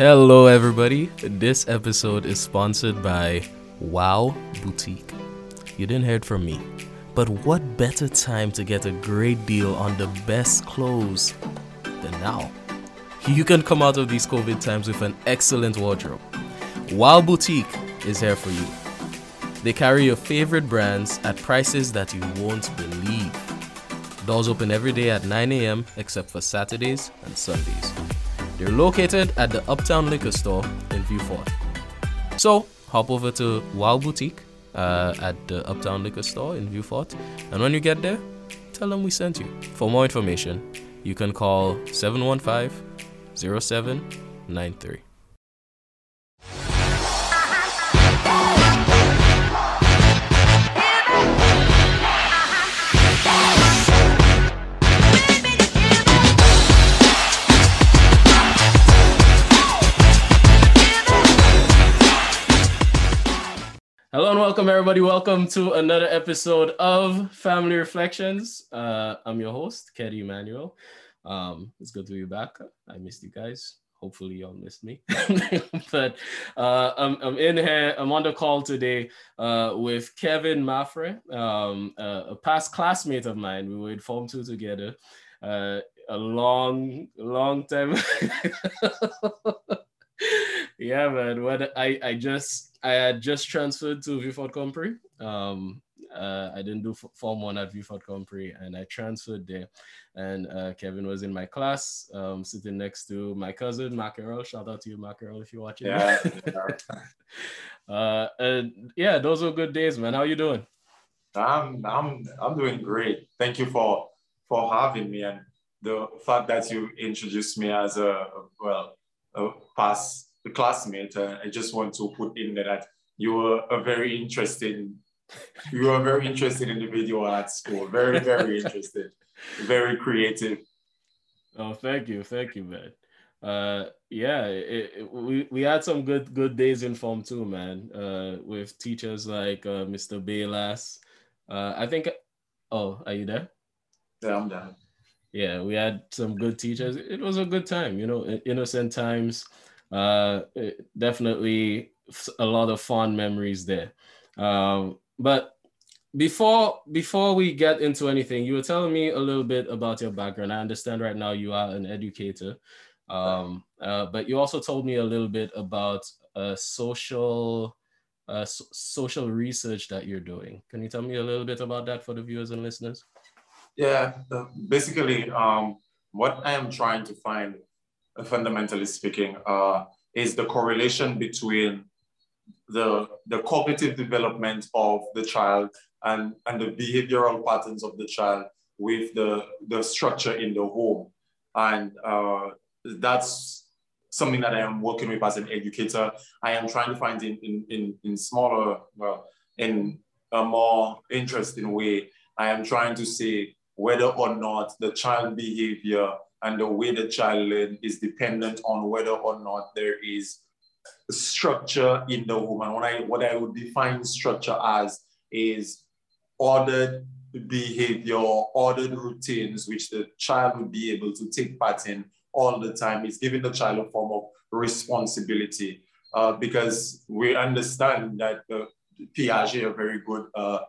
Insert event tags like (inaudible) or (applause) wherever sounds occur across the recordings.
Hello, everybody. This episode is sponsored by Wow Boutique. You didn't hear it from me, but what better time to get a great deal on the best clothes than now? You can come out of these COVID times with an excellent wardrobe. Wow Boutique is here for you. They carry your favorite brands at prices that you won't believe. Doors open every day at 9 a.m. except for Saturdays and Sundays. They're located at the Uptown Liquor Store in Vieux Fort. So hop over to Wow Boutique uh, at the Uptown Liquor Store in Vieux Fort, and when you get there, tell them we sent you. For more information, you can call 715 0793. Welcome, everybody. Welcome to another episode of Family Reflections. Uh, I'm your host, Keddy Emmanuel. Um, it's good to be back. I missed you guys. Hopefully, y'all missed me. (laughs) but uh, I'm, I'm in here. I'm on the call today uh, with Kevin Mathurin, um, a past classmate of mine. We were in Form 2 together uh, a long, long time. (laughs) yeah, man. What I, I just I had just transferred to Vieux Fort Compre. Um, uh, I didn't do Form 1 at Vieux Fort Compre and I transferred there. And uh, Kevin was in my class, um, sitting next to my cousin, Mackerel. Shout out to you, Mackerel, if you're watching. Yeah. (laughs) uh, and yeah, those were good days, man. How are you doing? I'm, I'm, I'm doing great. Thank you for, for having me and the fact that you introduced me as a, well, a past the classmate, uh, I just want to put in there that you were a very interesting, you were very interested in the video at school. Very, very interested. Very creative. Oh, thank you, thank you, man. Uh, yeah, it, it, we we had some good good days in form too, man. Uh, with teachers like uh, Mr. Balas. Uh, I think. Oh, are you there? Yeah, I'm there. Yeah, we had some good teachers. It was a good time, you know, innocent times uh, definitely a lot of fond memories there. Um, but before before we get into anything, you were telling me a little bit about your background. I understand right now you are an educator, um, uh, but you also told me a little bit about uh, social uh, so- social research that you're doing. Can you tell me a little bit about that for the viewers and listeners? Yeah, basically, um, what I am trying to find fundamentally speaking, uh, is the correlation between the, the cognitive development of the child and, and the behavioral patterns of the child with the, the structure in the home. And uh, that's something that I am working with as an educator. I am trying to find in, in, in, in smaller, well, in a more interesting way. I am trying to say whether or not the child behavior and the way the child learns is dependent on whether or not there is structure in the home. And what I, what I would define structure as is ordered behavior, ordered routines, which the child would be able to take part in all the time. It's giving the child a form of responsibility uh, because we understand that uh, Piaget, a very good uh,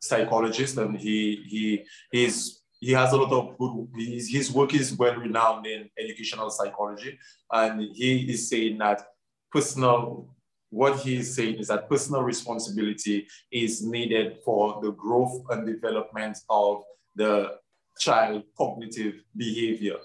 psychologist, and he he he's he has a lot of good his, his work is well renowned in educational psychology and he is saying that personal what he is saying is that personal responsibility is needed for the growth and development of the child cognitive behavior.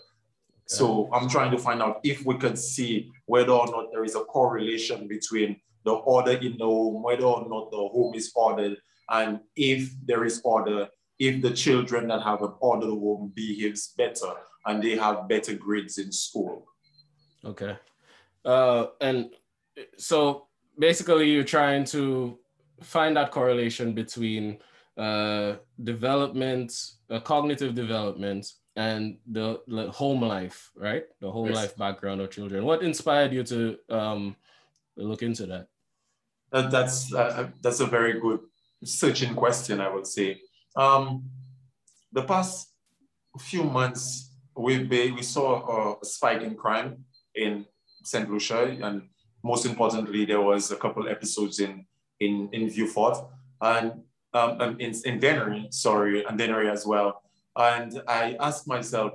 So i'm trying to find out if we could see whether or not there is a correlation between the order in the home whether or not the home is ordered and if there is order if the children that have an ordered home behaves better and they have better grades in school. Okay. Uh, and so basically, you're trying to find that correlation between uh, development, uh, cognitive development, and the, the, home life, right? The home yes. life background of children. What inspired you to um, look into that? Uh, that's uh, that's a very good searching question, I would say. Um, the past few months, we we saw a spike in crime in St. Lucia, and most importantly, there was a couple episodes in in in Vieux Fort and um, in in Dennery, sorry, and Dennery as well. And I asked myself,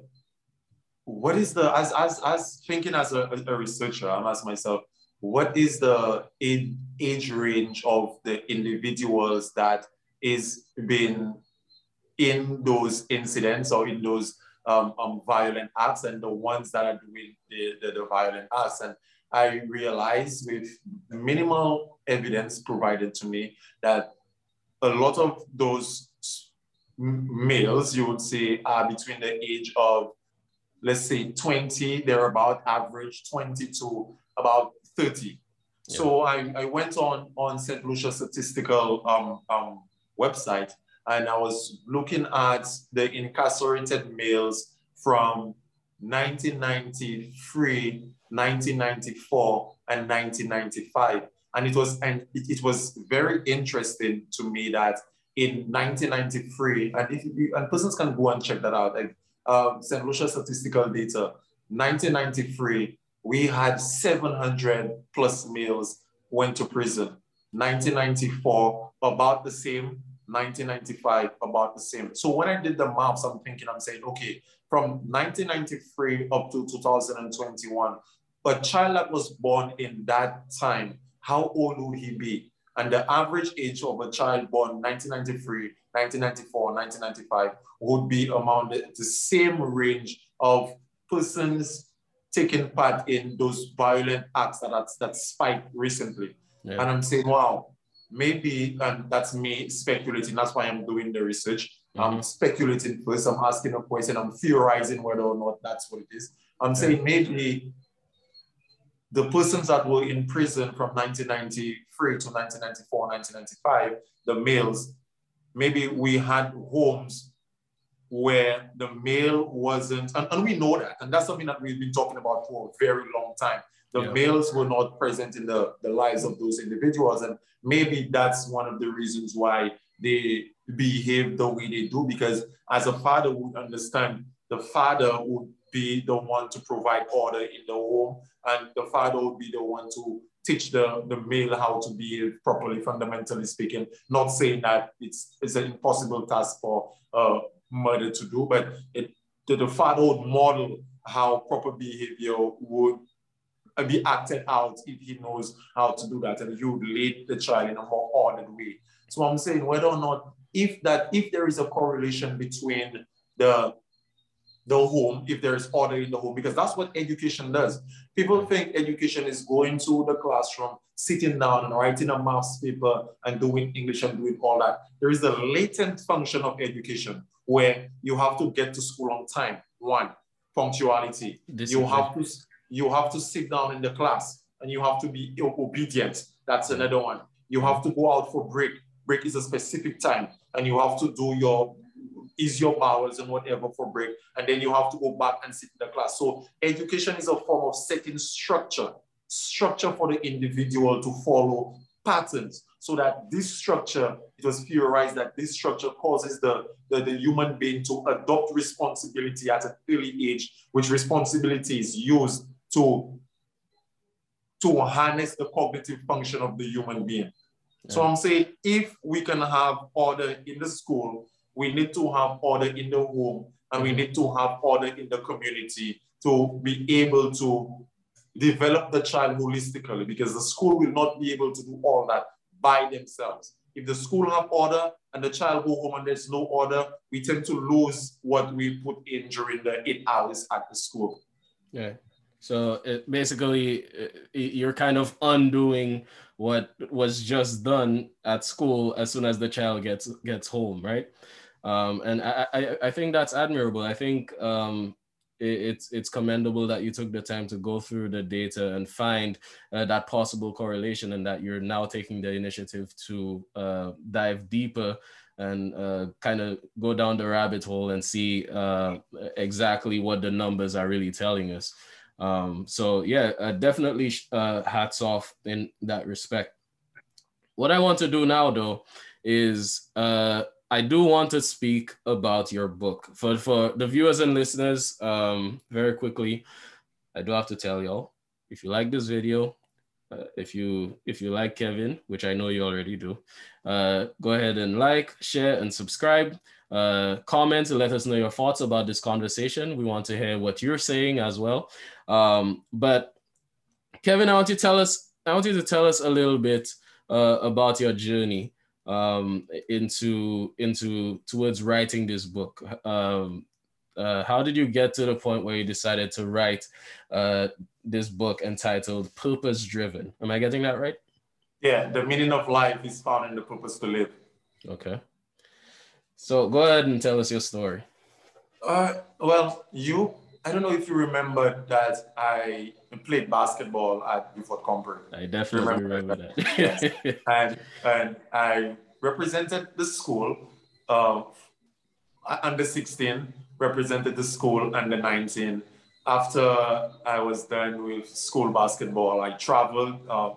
what is the as as as thinking as a, a researcher, I'm asking myself, what is the age range of the individuals that is being in those incidents or in those um, um, violent acts and the ones that are doing the, the, the violent acts. And I realized with minimal evidence provided to me that a lot of those males, you would say, are between the age of, let's say, 20, they're about average 20 to about 30. Yeah. So I, I went on on St. Lucia statistical um, um, website and I was looking at the incarcerated males from 1993, 1994, and 1995. And it was and it, it was very interesting to me that in 1993, and if you, and persons can go and check that out, like uh, St. Lucia statistical data, 1993, we had 700 plus males went to prison. 1994, about the same. 1995, about the same. So when I did the maths, I'm thinking, I'm saying, okay, from 1993 up to 2021, a child that was born in that time, how old would he be? And the average age of a child born 1993, 1994, 1995 would be among the, the same range of persons taking part in those violent acts that, that spiked recently. Yeah. And I'm saying, wow, maybe, and that's me speculating, that's why I'm doing the research. Mm-hmm. I'm speculating first, I'm asking a question, I'm theorizing whether or not that's what it is. I'm saying maybe the persons that were in prison from 1993 to 1994, 1995, the males, maybe we had homes where the male wasn't, and, and, we know that, and that's something that we've been talking about for a very long time. The yeah. males were not present in the, the lives of those individuals, and maybe that's one of the reasons why they behave the way they do, because as a father would understand, the father would be the one to provide order in the home, and the father would be the one to teach the, the male how to behave properly, fundamentally speaking. Not saying that it's, it's an impossible task for a mother to do, but it, the, the father would model how proper behavior would Uh, be acted out if he knows how to do that, and he would lead the child in a more ordered way. So I'm saying whether or not if that if there is a correlation between the the home, if there is order in the home, because that's what education does. People think education is going to the classroom, sitting down and writing a maths paper and doing English and doing all that. There is a latent function of education where you have to get to school on time. One, punctuality. You have to you have to sit down in the class and you have to be obedient. That's another one. You have to go out for break. Break is a specific time, and you have to do your is your bowels and whatever for break, and then you have to go back and sit in the class. So education is a form of setting structure, structure for the individual to follow patterns so that this structure, it was theorized that this structure causes the, the, the, human being to adopt responsibility at an early age, which responsibility is used to, to harness the cognitive function of the human being. Yeah. So I'm saying if we can have order in the school, we need to have order in the home, and we mm-hmm. need to have order in the community to be able to develop the child holistically because the school will not be able to do all that by themselves. If the school have order and the child go home and there's no order, we tend to lose what we put in during the eight hours at the school. Yeah. So it basically, you're kind of undoing what was just done at school as soon as the child gets gets home, right? Um, and I, I, I think that's admirable. I think um, it's it's commendable that you took the time to go through the data and find uh, that possible correlation and that you're now taking the initiative to uh, dive deeper and uh, kind of go down the rabbit hole and see uh, exactly what the numbers are really telling us um, so yeah uh, definitely uh, hats off in that respect what i want to do now though is uh, I do want to speak about your book. For for the viewers and listeners, um, very quickly, I do have to tell y'all if you like this video, uh, if you if you like Kevin, which I know you already do, uh, go ahead and like, share, and subscribe. Uh, comment to let us know your thoughts about this conversation. We want to hear what you're saying as well. Um, but Kevin, I want you to tell us. I want you to tell us a little bit uh, about your journey um, into into towards writing this book. Um, uh, how did you get to the point where you decided to write uh, this book entitled Purpose Driven? Am I getting that right? Yeah, the meaning of life is found in the purpose to live. Okay. So go ahead and tell us your story. Uh, well, you, I don't know if you remember that I played basketball at Vieux Fort Compre. I definitely remember, remember that. yes. (laughs) and, and I represented the school uh, under 16, represented the school under 19. After I was done with school basketball, I traveled uh,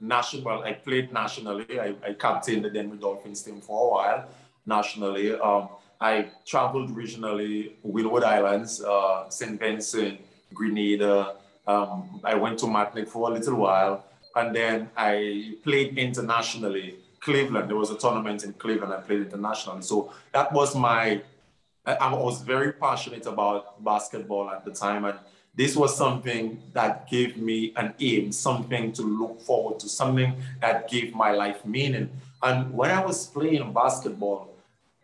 national. I played nationally. I, I captained the Denver Dolphins team for a while nationally. Um, I traveled regionally, Windward Islands, uh, St. Vincent, Grenada. Um, I went to Martinique for a little while, and then I played internationally. Cleveland, there was a tournament in Cleveland. I played internationally, so that was my. I, I was very passionate about basketball at the time, and this was something that gave me an aim, something to look forward to, something that gave my life meaning. And when I was playing basketball,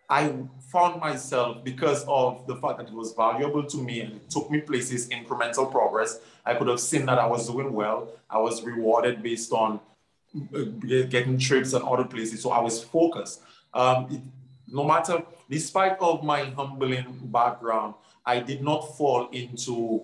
I found myself because of the fact that it was valuable to me and it took me places, incremental progress. I could have seen that I was doing well. I was rewarded based on uh, getting trips and other places. So I was focused. Um, it, no matter, despite of my humbling background, I did not fall into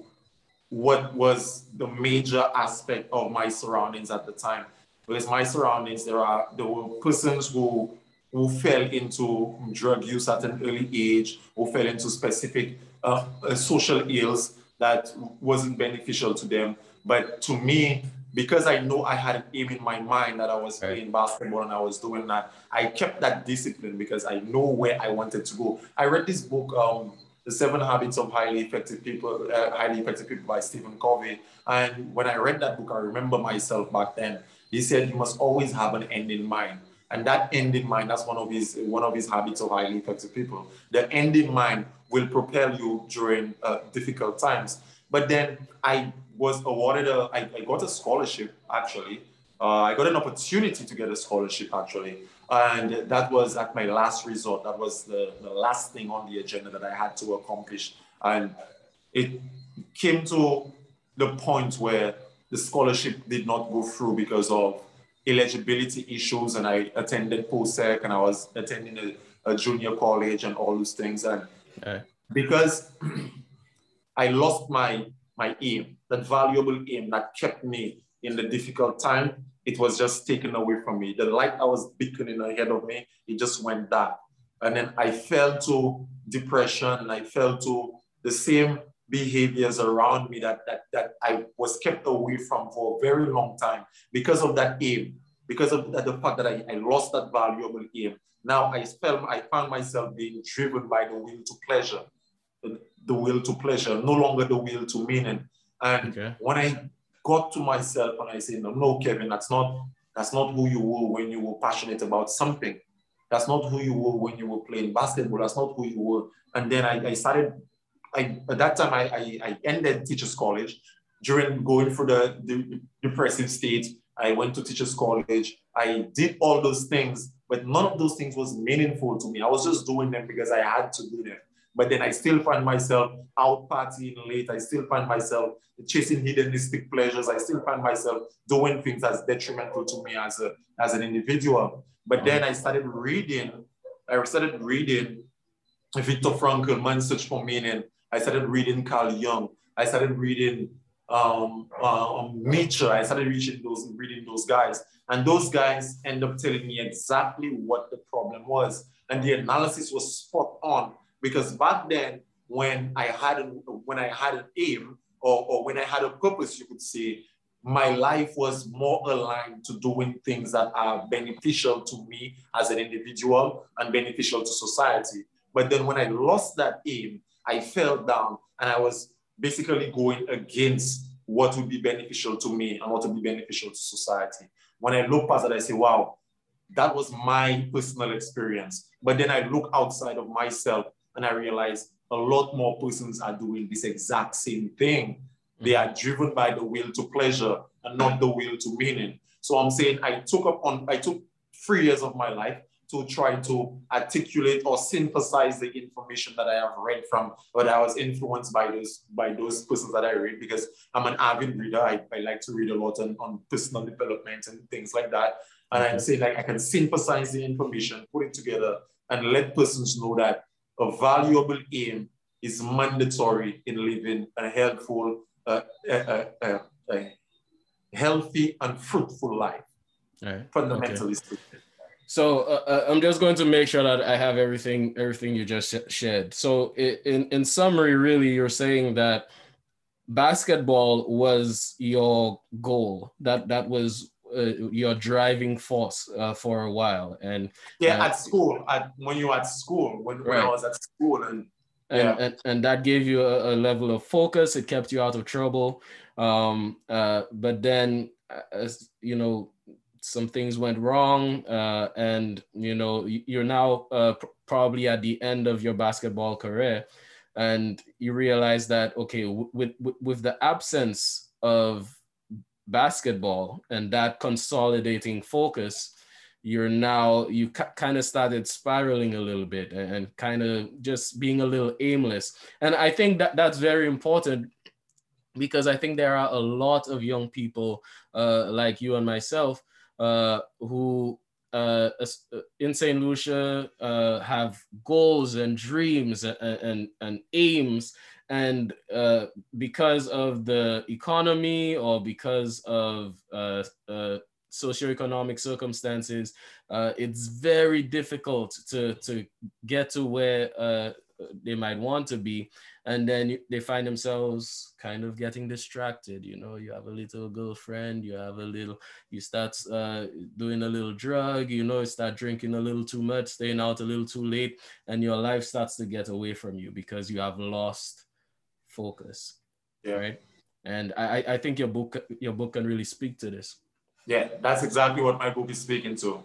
what was the major aspect of my surroundings at the time. Because my surroundings, there are there were persons who who fell into drug use at an early age, who fell into specific uh, uh, social ills that wasn't beneficial to them. But to me, because I know I had an aim in my mind that I was playing basketball and I was doing that, I kept that discipline because I know where I wanted to go. I read this book, um, The Seven Habits of Highly Effective People, uh, Highly Effective People by Stephen Covey. And when I read that book, I remember myself back then. He said, you must always have an end in mind. And that end in mind, that's one of his one of his habits of highly effective people. The end in mind will propel you during uh, difficult times. But then I was awarded a, I, I got a scholarship actually. Uh, I got an opportunity to get a scholarship actually. And that was at my last resort. That was the, the last thing on the agenda that I had to accomplish. And it came to the point where the scholarship did not go through because of eligibility issues and I attended post-sec and I was attending a, a junior college and all those things. And okay. because (clears throat) I lost my, my aim, that valuable aim that kept me in the difficult time, it was just taken away from me. The light I was beaconing ahead of me, it just went dark. And then I fell to depression and I fell to the same behaviors around me that, that, that I was kept away from for a very long time because of that aim, because of the, the fact that I, I lost that valuable aim. Now I felt I found myself being driven by the will to pleasure, the, the will to pleasure, no longer the will to meaning. And okay. when I got to myself and I said, no, no, Kevin, that's not that's not who you were when you were passionate about something. That's not who you were when you were playing basketball. That's not who you were. And then I, I started I, at that time, I, I, I ended teachers college. During going through the, the depressive state, I went to teachers college. I did all those things, but none of those things was meaningful to me. I was just doing them because I had to do them. But then I still find myself out partying late. I still find myself chasing hedonistic pleasures. I still find myself doing things as detrimental to me as a as an individual. But then I started reading. I started reading Viktor Frankl, Man's Search for Meaning. I started reading Carl Jung. I started reading um, uh, um, Nietzsche. I started reading those, reading those guys. And those guys end up telling me exactly what the problem was. And the analysis was spot on because back then, when I had when I had an aim or, or when I had a purpose, you could say, my life was more aligned to doing things that are beneficial to me as an individual and beneficial to society. But then when I lost that aim, I fell down and I was basically going against what would be beneficial to me and what would be beneficial to society. When I look past that, I say, wow, that was my personal experience. But then I look outside of myself and I realize a lot more persons are doing this exact same thing. They are driven by the will to pleasure and not the will to meaning. So I'm saying I took up on I took three years of my life to try to articulate or synthesize the information that I have read from, but I was influenced by those by those persons that I read because I'm an avid reader. I, I like to read a lot on, on personal development and things like that. And I'm saying like I can synthesize the information, put it together, and let persons know that a valuable aim is mandatory in living a helpful, uh, uh, uh, healthy and fruitful life. Right. Fundamentally okay. So uh, uh, I'm just going to make sure that I have everything everything you just shared. So in in summary, really, you're saying that basketball was your goal. That that was uh, your driving force uh, for a while. And yeah, uh, at school, at, when you were at school, when, right. when I was at school, and yeah. and, and, and that gave you a, a, level of focus. It kept you out of trouble. Um, uh, but then, uh, as you know, some things went wrong, uh, and you know, you're now pr- probably at the end of your basketball career, and you realize that okay, with with, with the absence of basketball and that consolidating focus you're now you kind of started spiraling a little bit and, and kind of just being a little aimless. And i think that that's very important because i think there are a lot of young people uh, like you and myself uh, who uh, uh in St. Lucia uh, have goals and dreams and, and, and aims and uh, because of the economy or because of uh, uh, socioeconomic circumstances, it's very difficult to, to get to where they might want to be. And then they find themselves kind of getting distracted. You know, you have a little girlfriend, you have a little, you start uh, doing a little drug, you know, you start drinking a little too much, staying out a little too late, and your life starts to get away from you because you have lost focus. Yeah. Right. And I, I think your book your book can really speak to this. Yeah, that's exactly what my book is speaking to.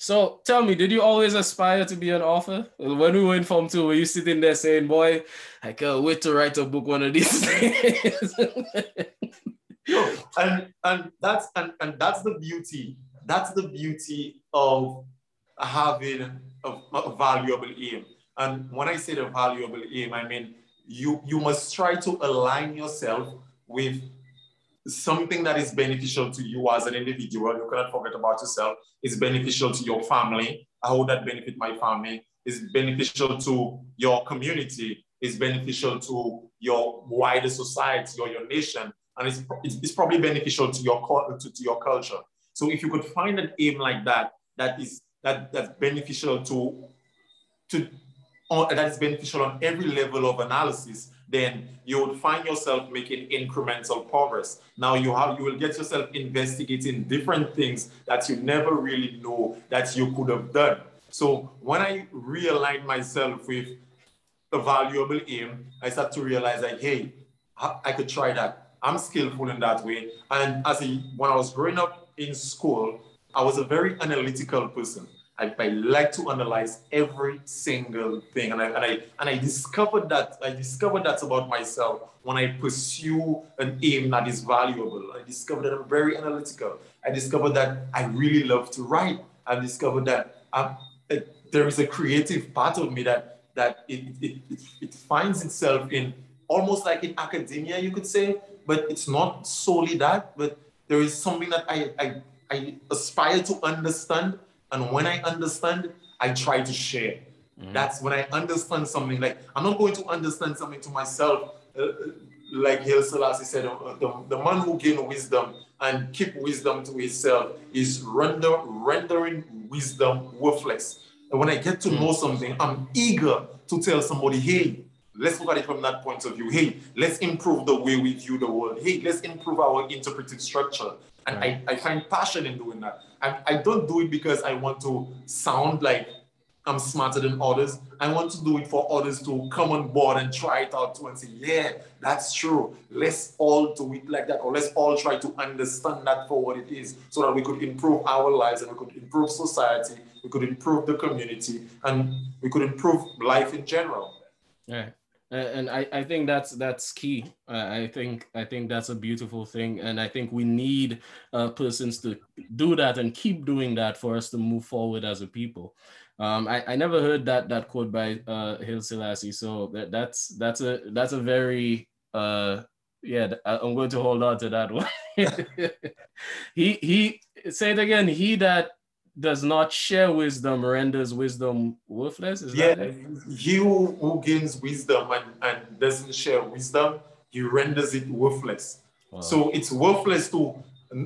So tell me, did you always aspire to be an author? When we in Form 2, were you sitting there saying, boy, I can't wait to write a book one of these days? (laughs) no, and and that's and, and that's the beauty. That's the beauty of having a, a valuable aim. And when I say the valuable aim, I mean you, you must try to align yourself with something that is beneficial to you as an individual. You cannot forget about yourself. It's beneficial to your family. How would that benefit my family? It's beneficial to your community. It's beneficial to your wider society or your nation. And it's, it's, probably beneficial to your, to, to your culture. So if you could find an aim like that, that is that, that's beneficial to, to on, that is beneficial on every level of analysis, then you would find yourself making incremental progress. Now you have you will get yourself investigating different things that you never really know that you could have done. So when I realigned myself with a valuable aim, I start to realize like, hey, I could try that. I'm skillful in that way. And as a, when I was growing up in school, I was a very analytical person. I, I like to analyze every single thing. And I, and I and I discovered that I discovered that about myself when I pursue an aim that is valuable. I discovered that I'm very analytical. I discovered that I really love to write. I discovered that I'm, uh, there is a creative part of me that that it, it, it, it finds itself in almost like in academia, you could say, but it's not solely that, but there is something that I, I, I aspire to understand and when I understand, I try to share. Mm-hmm. That's when I understand something. Like I'm not going to understand something to myself. Uh, uh like Haile Selassie said, uh, the, the man who gain wisdom and keep wisdom to himself is render, rendering wisdom worthless. And when I get to know something, I'm eager to tell somebody, hey, let's look at it from that point of view. Hey, let's improve the way we view the world. Hey, let's improve our interpretive structure. And right. I, I find passion in doing that. I, I don't do it because I want to sound like I'm smarter than others. I want to do it for others to come on board and try it out too and say, yeah, that's true. Let's all do it like that, or let's all try to understand that for what it is so that we could improve our lives and we could improve society, we could improve the community, and we could improve life in general. Yeah. And I, I think that's that's key. I think I think that's a beautiful thing, and I think we need uh, persons to do that and keep doing that for us to move forward as a people. Um, I, I never heard that that quote by uh, Haile Selassie, so that, that's that's a that's a very uh, yeah. I'm going to hold on to that one. (laughs) he he say it again. He that does not share wisdom renders wisdom worthless. Is yeah, he who, who gains wisdom and, and doesn't share wisdom, he renders it worthless. Wow. So it's worthless to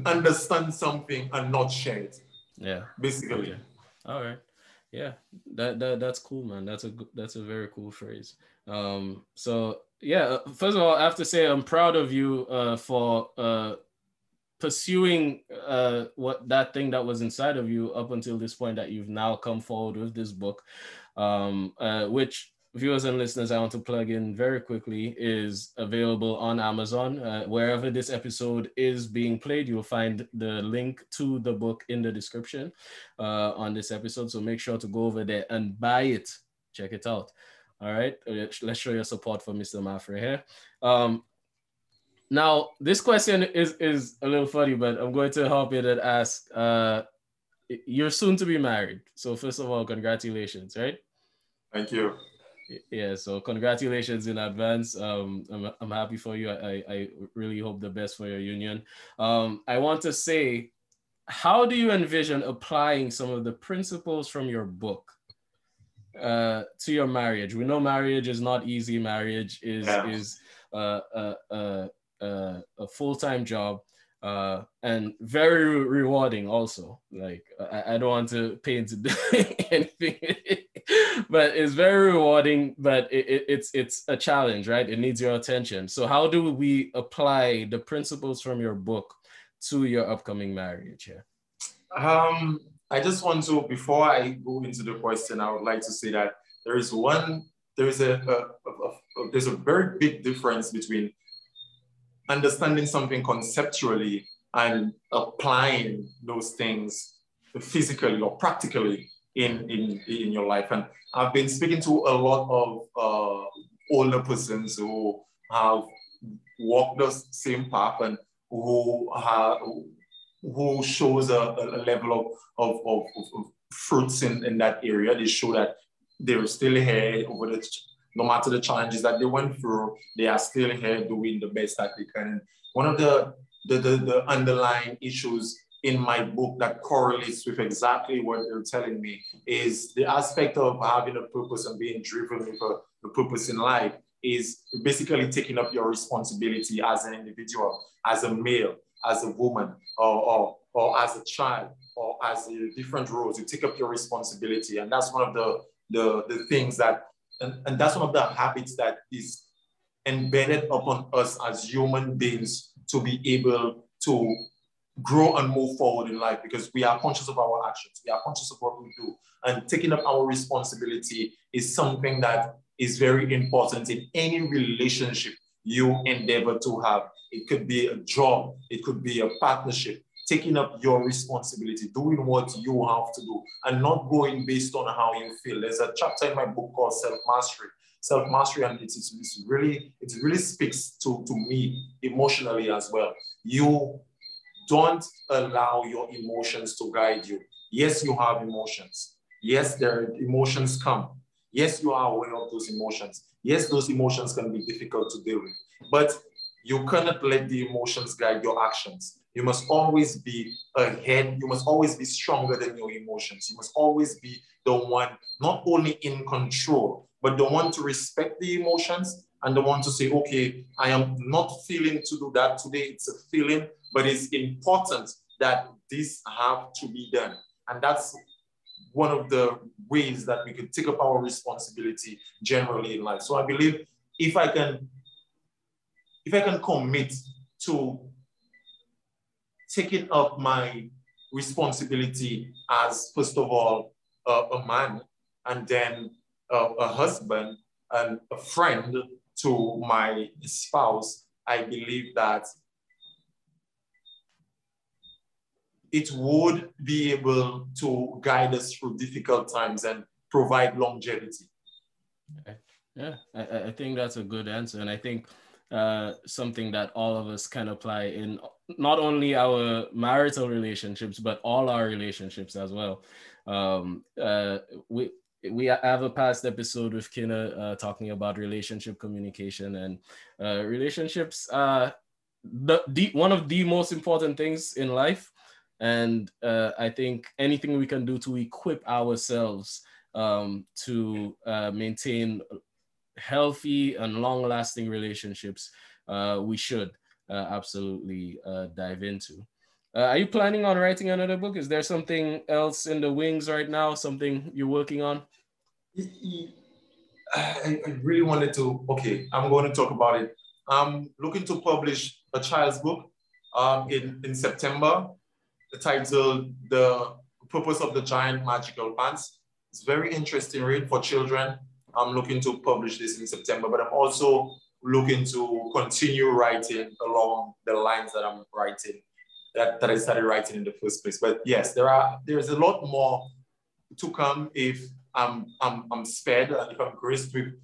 understand something and not share it. Yeah, basically. Okay. All right yeah that, that that's cool man that's a that's a very cool phrase um so yeah uh, first of all i have to say i'm proud of you uh for uh pursuing uh what that thing that was inside of you up until this point that you've now come forward with this book um uh which viewers and listeners I want to plug in very quickly is available on Amazon. Uh, wherever this episode is being played, you'll find the link to the book in the description uh, on this episode. So make sure to go over there and buy it. Check it out. All right, uh, let's show your support for Mr. Mathurin here. Um, now, this question is is a little funny, but I'm going to help you and ask. Uh, you're soon to be married, so first of all, congratulations, right? Thank you yeah so congratulations in advance um i'm, I'm happy for you I, I really hope the best for your union um i want to say how do you envision applying some of the principles from your book uh to your marriage we know marriage is not easy marriage is yeah. is uh, uh, uh, uh, a full-time job uh, and very rewarding also. Like I, I don't want to paint (laughs) anything, but it's very rewarding. But it, it, it's it's a challenge, right? It needs your attention. So how do we apply the principles from your book to your upcoming marriage here? Um, I just want to before I go into the question, I would like to say that there is one there is a, a, a, a there's a very big difference between understanding something conceptually and applying those things physically or practically in, in, in your life. And I've been speaking to a lot of uh, older persons who have walked the same path and who have, who shows a, a level of, of, of, of fruits in, in that area. They show that they're still here over the no matter the challenges that they went through, they are still here doing the best that they can. And one of the, the, the, the underlying issues in my book that correlates with exactly what they're telling me is the aspect of having a purpose and being driven with a, a purpose in life is basically taking up your responsibility as an individual, as a male, as a woman, or, or, or as a child, or as a different roles. You take up your responsibility. And that's one of the, the, the things that and, and that's one of the habits that is embedded upon us as human beings to be able to grow and move forward in life because we are conscious of our actions, we are conscious of what we do. And taking up our responsibility is something that is very important in any relationship you endeavor to have. It could be a job, it could be a partnership, taking up your responsibility, doing what you have to do, and not going based on how you feel. There's a chapter in my book called Self Mastery. Self mastery, and it's, it's really it really speaks to, to me emotionally as well. You don't allow your emotions to guide you. Yes, you have emotions. Yes, their emotions come. Yes, you are aware of those emotions. Yes, those emotions can be difficult to deal with, but you cannot let the emotions guide your actions. You must always be ahead. You must always be stronger than your emotions. You must always be the one not only in control, but the one to respect the emotions and the one to say, okay, I am not feeling to do that today. It's a feeling, but it's important that this have to be done. And that's one of the ways that we could take up our responsibility generally in life. So I believe if I can, if I can commit to taking up my responsibility as, first of all, uh, a man and then a husband and a friend to my spouse, I believe that it would be able to guide us through difficult times and provide longevity. Yeah, I, I think that's a good answer. And I think uh, something that all of us can apply in not only our marital relationships, but all our relationships as well. Um, uh, we, we have a past episode with Kina uh, talking about relationship communication and uh, relationships. Uh, the, the one of the most important things in life, and uh, I think anything we can do to equip ourselves um, to uh, maintain healthy and long-lasting relationships, uh, we should uh, absolutely uh, dive into. Uh, are you planning on writing another book? Is there something else in the wings right now? Something you're working on? I, I really wanted to. Okay, I'm going to talk about it. I'm looking to publish a child's book um, in, in September. The title, The Purpose of the Giant Magical Pants. It's very interesting read for children. I'm looking to publish this in September, but I'm also looking to continue writing along the lines that I'm writing, that, that I started writing in the first place. But yes, there are there's a lot more to come if I'm I'm I'm spared and if I'm graced with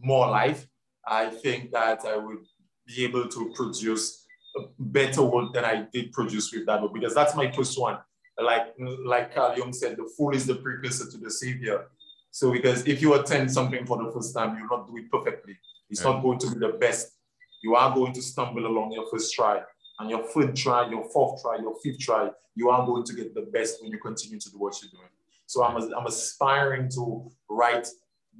more life. I think that I would be able to produce a better work than I did produce with that book because that's my first one. Like like Carl Jung said, the fool is the precursor to the savior. So because if you attend something for the first time, you'll not do it perfectly. It's not going to be the best. You are going to stumble along your first try. And your third try, your fourth try, your fifth try, you are going to get the best when you continue to do what you're doing. So I'm, I'm aspiring to write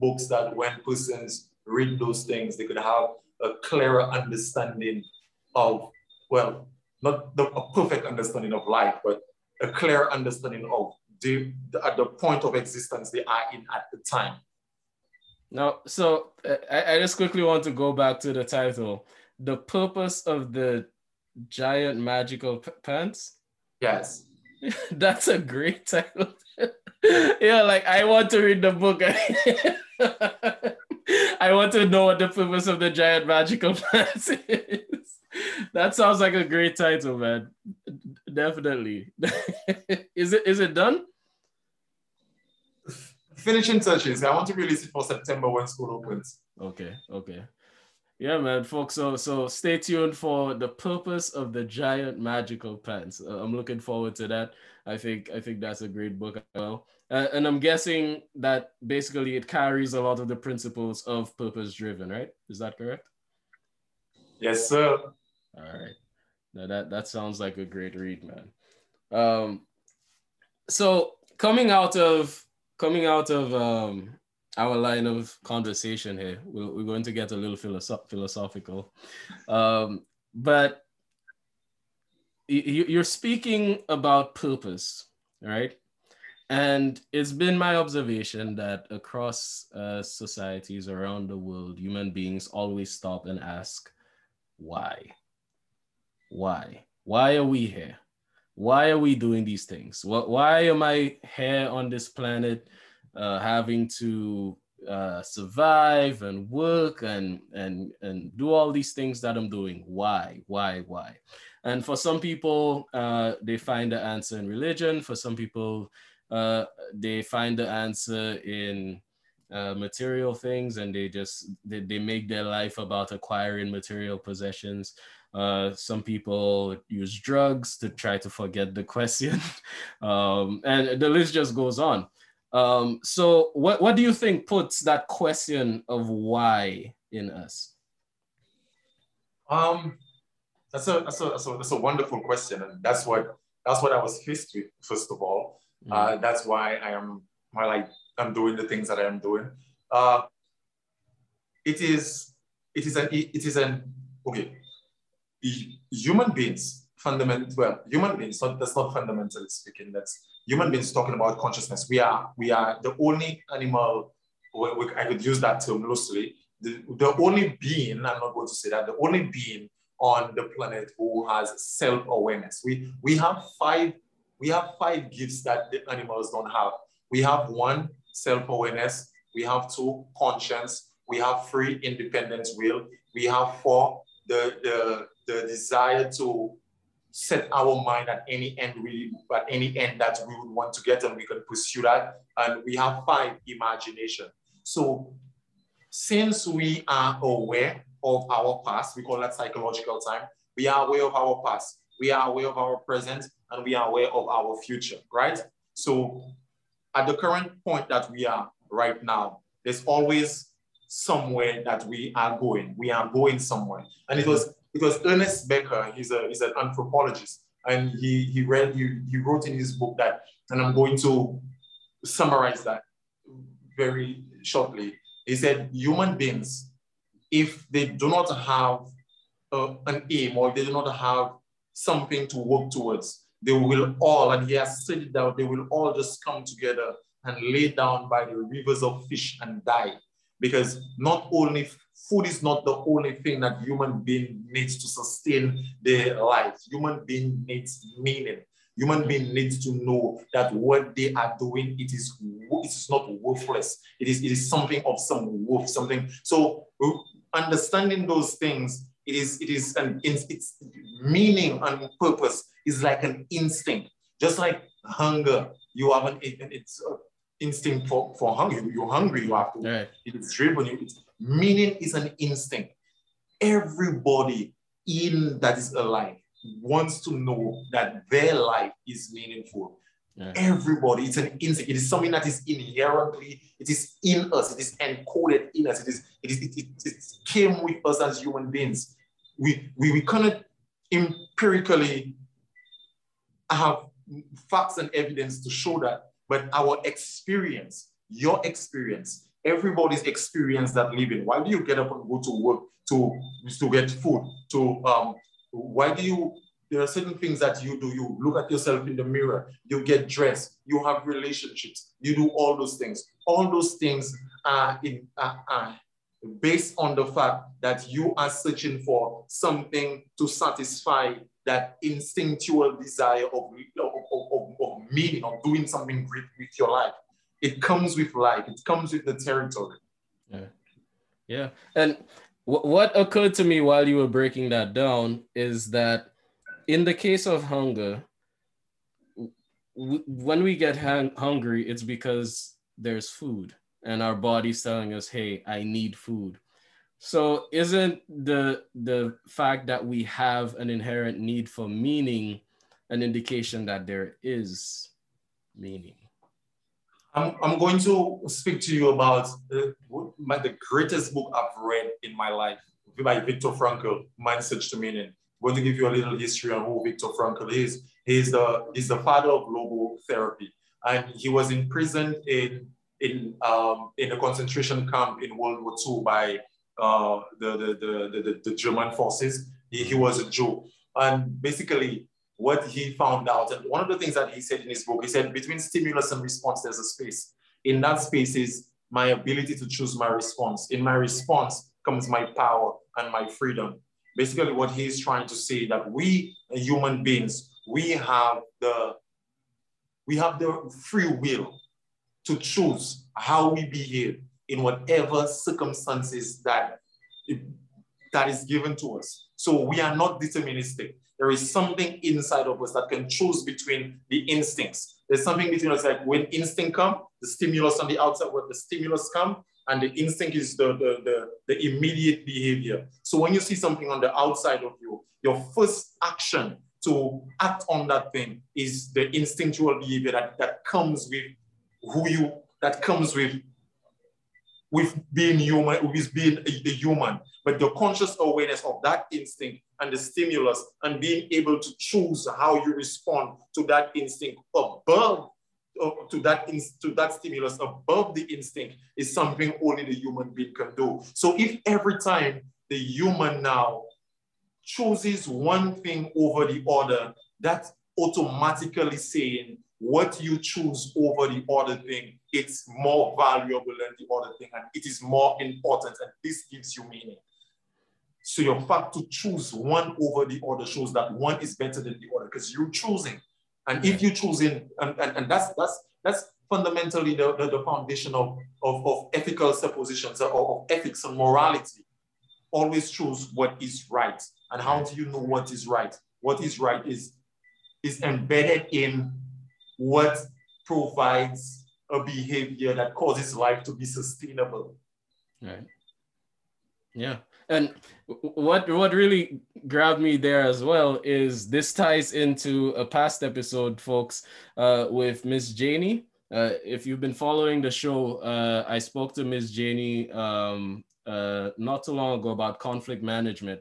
books that when persons read those things, they could have a clearer understanding of, well, not the, a perfect understanding of life, but a clear understanding of the, the, at the point of existence they are in at the time. Now, so uh, I, I just quickly want to go back to the title. The purpose of the giant magical p- pants? Yes. (laughs) That's a great title. (laughs) yeah, like I want to read the book. (laughs) I want to know what the purpose of the giant magical pants is. (laughs) That sounds like a great title, man. Definitely. (laughs) is it is it done? finishing touches. I want to release it for September when school opens. Okay, okay. Yeah, man, folks. So, so stay tuned for the purpose of the giant magical pants. Uh, I'm looking forward to that. I think, I think that's a great book as well. Uh, and I'm guessing that basically it carries a lot of the principles of purpose driven, right? Is that correct? Yes, sir. All right. Now that that sounds like a great read, man. Um, so coming out of coming out of um, our line of conversation here, we're, we're going to get a little philosoph- philosophical. Um, but you, you're speaking about purpose, right? And it's been my observation that across uh, societies around the world, human beings always stop and ask, why? Why? Why are we here? why are we doing these things? Why am I here on this planet, uh, having to uh, survive and work and and and do all these things that I'm doing? Why? Why? Why? And for some people, uh, they find the answer in religion. For some people, uh, they find the answer in uh, material things, and they just they, they make their life about acquiring material possessions. Uh, some people use drugs to try to forget the question. (laughs) um, and the list just goes on. Um, so what, what do you think puts that question of why in us? Um, that's a, that's a, that's a, that's a wonderful question. And that's what, that's what I was faced with, first of all. Mm. Uh, that's why I am, why like I'm doing the things that I am doing. Uh, it is, it is an, it is an, okay, human beings, fundamental, well, human beings, not, that's not fundamentally speaking, that's human beings talking about consciousness. We are, we are the only animal, I could use that term loosely, the, the only being, I'm not going to say that, the only being on the planet who has self-awareness. We, we have five, we have five gifts that the animals don't have. We have one, self-awareness. We have two, conscience. We have three, independent will. We have four, the, the desire to set our mind at any end we at any end that we would want to get and we can pursue that. And we have five imagination. So since we are aware of our past we call that psychological time we are aware of our past we are aware of our present and we are aware of our future right? So at the current point that we are right now there's always somewhere that we are going. We are going somewhere. And it was because Ernest Becker, he's a he's an anthropologist, and he he read he, he wrote in his book that, and I'm going to summarize that very shortly. He said human beings, if they do not have uh, an aim or they do not have something to work towards, they will all, and he has said it down, they will all just come together and lay down by the rivers of fish and die. Because not only food is not the only thing that human being needs to sustain their life. Human being needs meaning. Human being needs to know that what they are doing, it is it is not worthless. It is, it is something of some worth, something. So understanding those things, it is it is an it's meaning and purpose is like an instinct. Just like hunger, you have an it's uh, instinct for, for hunger. You're hungry, you have to. Right. It's driven. It's, Meaning is an instinct. Everybody in that is alive wants to know that their life is meaningful. Yeah. Everybody, it's an instinct. It is something that is inherently, it is in us, it is encoded in us, it is, it is, it, it, it came with us as human beings. We, we, we cannot empirically have facts and evidence to show that, but our experience, your experience, everybody's experience that living. Why do you get up and go to work to, to get food? To um, why do you there are certain things that you do. You look at yourself in the mirror, you get dressed, you have relationships, you do all those things. All those things are, in, are, are based on the fact that you are searching for something to satisfy that instinctual desire of, of, of, of meaning, of doing something great with your life it comes with life. It comes with the territory. Yeah, yeah. And w- what occurred to me while you were breaking that down is that in the case of hunger, w- when we get hang- hungry, it's because there's food, and our body's telling us, "Hey, I need food." So, isn't the the fact that we have an inherent need for meaning an indication that there is meaning? I'm, I'm going to speak to you about the, my, the greatest book I've read in my life by Viktor Frankl, Search to Meaning. I'm going to give you a little history on who Viktor Frankl is. He's the, he's the father of global therapy. And he was imprisoned in, in, um, in a concentration camp in World War II by uh, the, the, the, the, the German forces. He, he was a Jew. And basically, what he found out. And one of the things that he said in his book, he said, between stimulus and response, there's a space. In that space is my ability to choose my response. In my response comes my power and my freedom. Basically, what he's trying to say that we human beings, we have the we have the free will to choose how we behave in whatever circumstances that that is given to us. So we are not deterministic there is something inside of us that can choose between the instincts. There's something between us, like when instinct come, the stimulus on the outside, where the stimulus come, and the instinct is the, the, the, the immediate behavior. So when you see something on the outside of you, your first action to act on that thing is the instinctual behavior that, that comes with who you, that comes with with being human, with being a, human, but the conscious awareness of that instinct and the stimulus and being able to choose how you respond to that instinct above uh, to that to that stimulus above the instinct is something only the human being can do. So if every time the human now chooses one thing over the other, that's automatically saying what you choose over the other thing, it's more valuable than the other thing, and it is more important, and this gives you meaning. So your fact to choose one over the other shows that one is better than the other because you're choosing. And if you're choosing, and, and, and that's that's that's fundamentally the, the, the foundation of, of, of ethical suppositions or of ethics and morality. Always choose what is right. And how do you know what is right? What is right is, is embedded in what provides a behavior that causes life to be sustainable. Right. Yeah. And what what really grabbed me there as well is this ties into a past episode, folks, uh, with Miss Janie. Uh, if you've been following the show, uh, I spoke to Miss Janie um, uh, not too long ago about conflict management,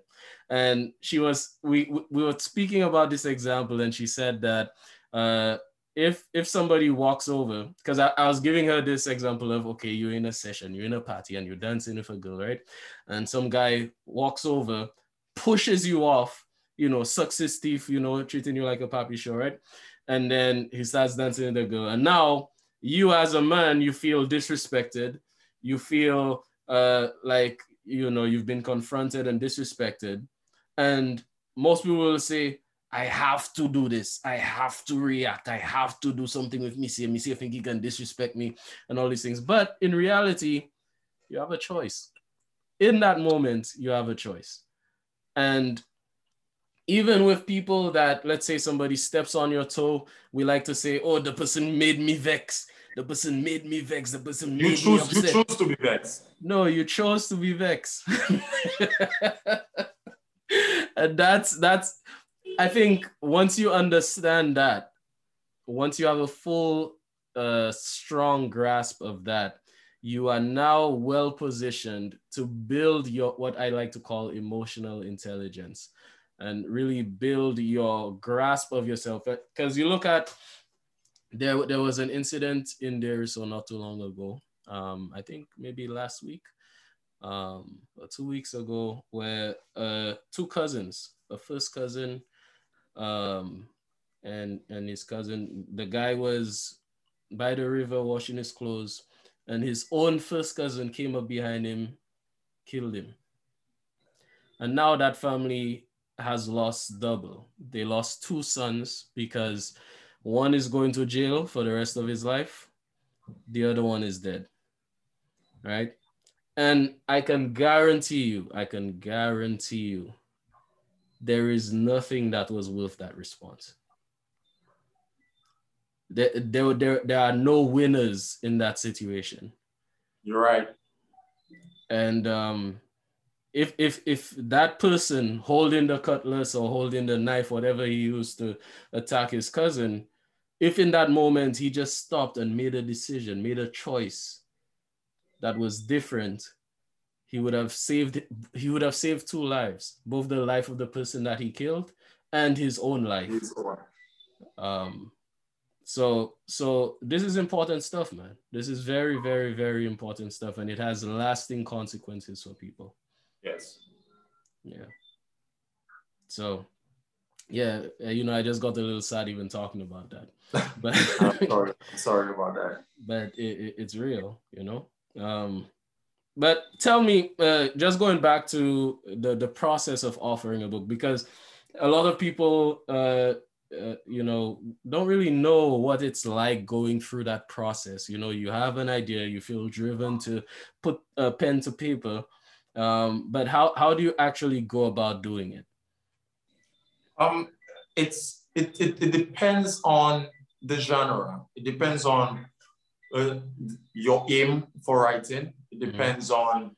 and she was we we were speaking about this example, and she said that uh, if if somebody walks over, because I, I was giving her this example of okay, you're in a session, you're in a party, and you're dancing with a girl, right? And some guy walks over, pushes you off, you know, sucks his teeth, you know, treating you like a puppy show, right? And then he starts dancing with the girl, and now you as a man, you feel disrespected, you feel uh like you know you've been confronted and disrespected, and most people will say I have to do this. I have to react. I have to do something with Missy. And Missy, I think he can disrespect me and all these things. But in reality, you have a choice. In that moment, you have a choice. And even with people that, let's say somebody steps on your toe, we like to say, oh, the person made me vex. The person made me vex. The person made you choose, me upset. You choose to be vexed. No, you chose to be vexed. (laughs) and that's that's I think once you understand that, once you have a full, uh, strong grasp of that, you are now well positioned to build your what I like to call emotional intelligence and really build your grasp of yourself. Because you look at there, there was an incident in there so not too long ago. Um, I think maybe last week, um, or two weeks ago, where uh, two cousins, a first cousin um, and and his cousin. The guy was by the river washing his clothes, and his own first cousin came up behind him, killed him. And now that family has lost double. They lost two sons because one is going to jail for the rest of his life, the other one is dead. Right? And I can guarantee you, I can guarantee you there is nothing that was worth that response. There, there, there, there are no winners in that situation. You're right. And um, if if if that person holding the cutlass or holding the knife, whatever he used to attack his cousin, if in that moment he just stopped and made a decision, made a choice that was different, he would have saved he would have saved two lives both the life of the person that he killed and his own life. Um so so this is important stuff man. This is very very very important stuff and it has lasting consequences for people. Yes. Yeah. So yeah you know i just got a little sad even talking about that. (laughs) But I'm sorry. Sorry about that. (laughs) But it, it, it's real you know? Um but tell me, uh, just going back to the the process of offering a book, because a lot of people, uh, uh, you know, don't really know what it's like going through that process. You know, you have an idea, you feel driven to put a pen to paper, um, but how how do you actually go about doing it? Um, it's it, it, it depends on the genre. It depends on uh, your aim for writing. It mm-hmm. depends on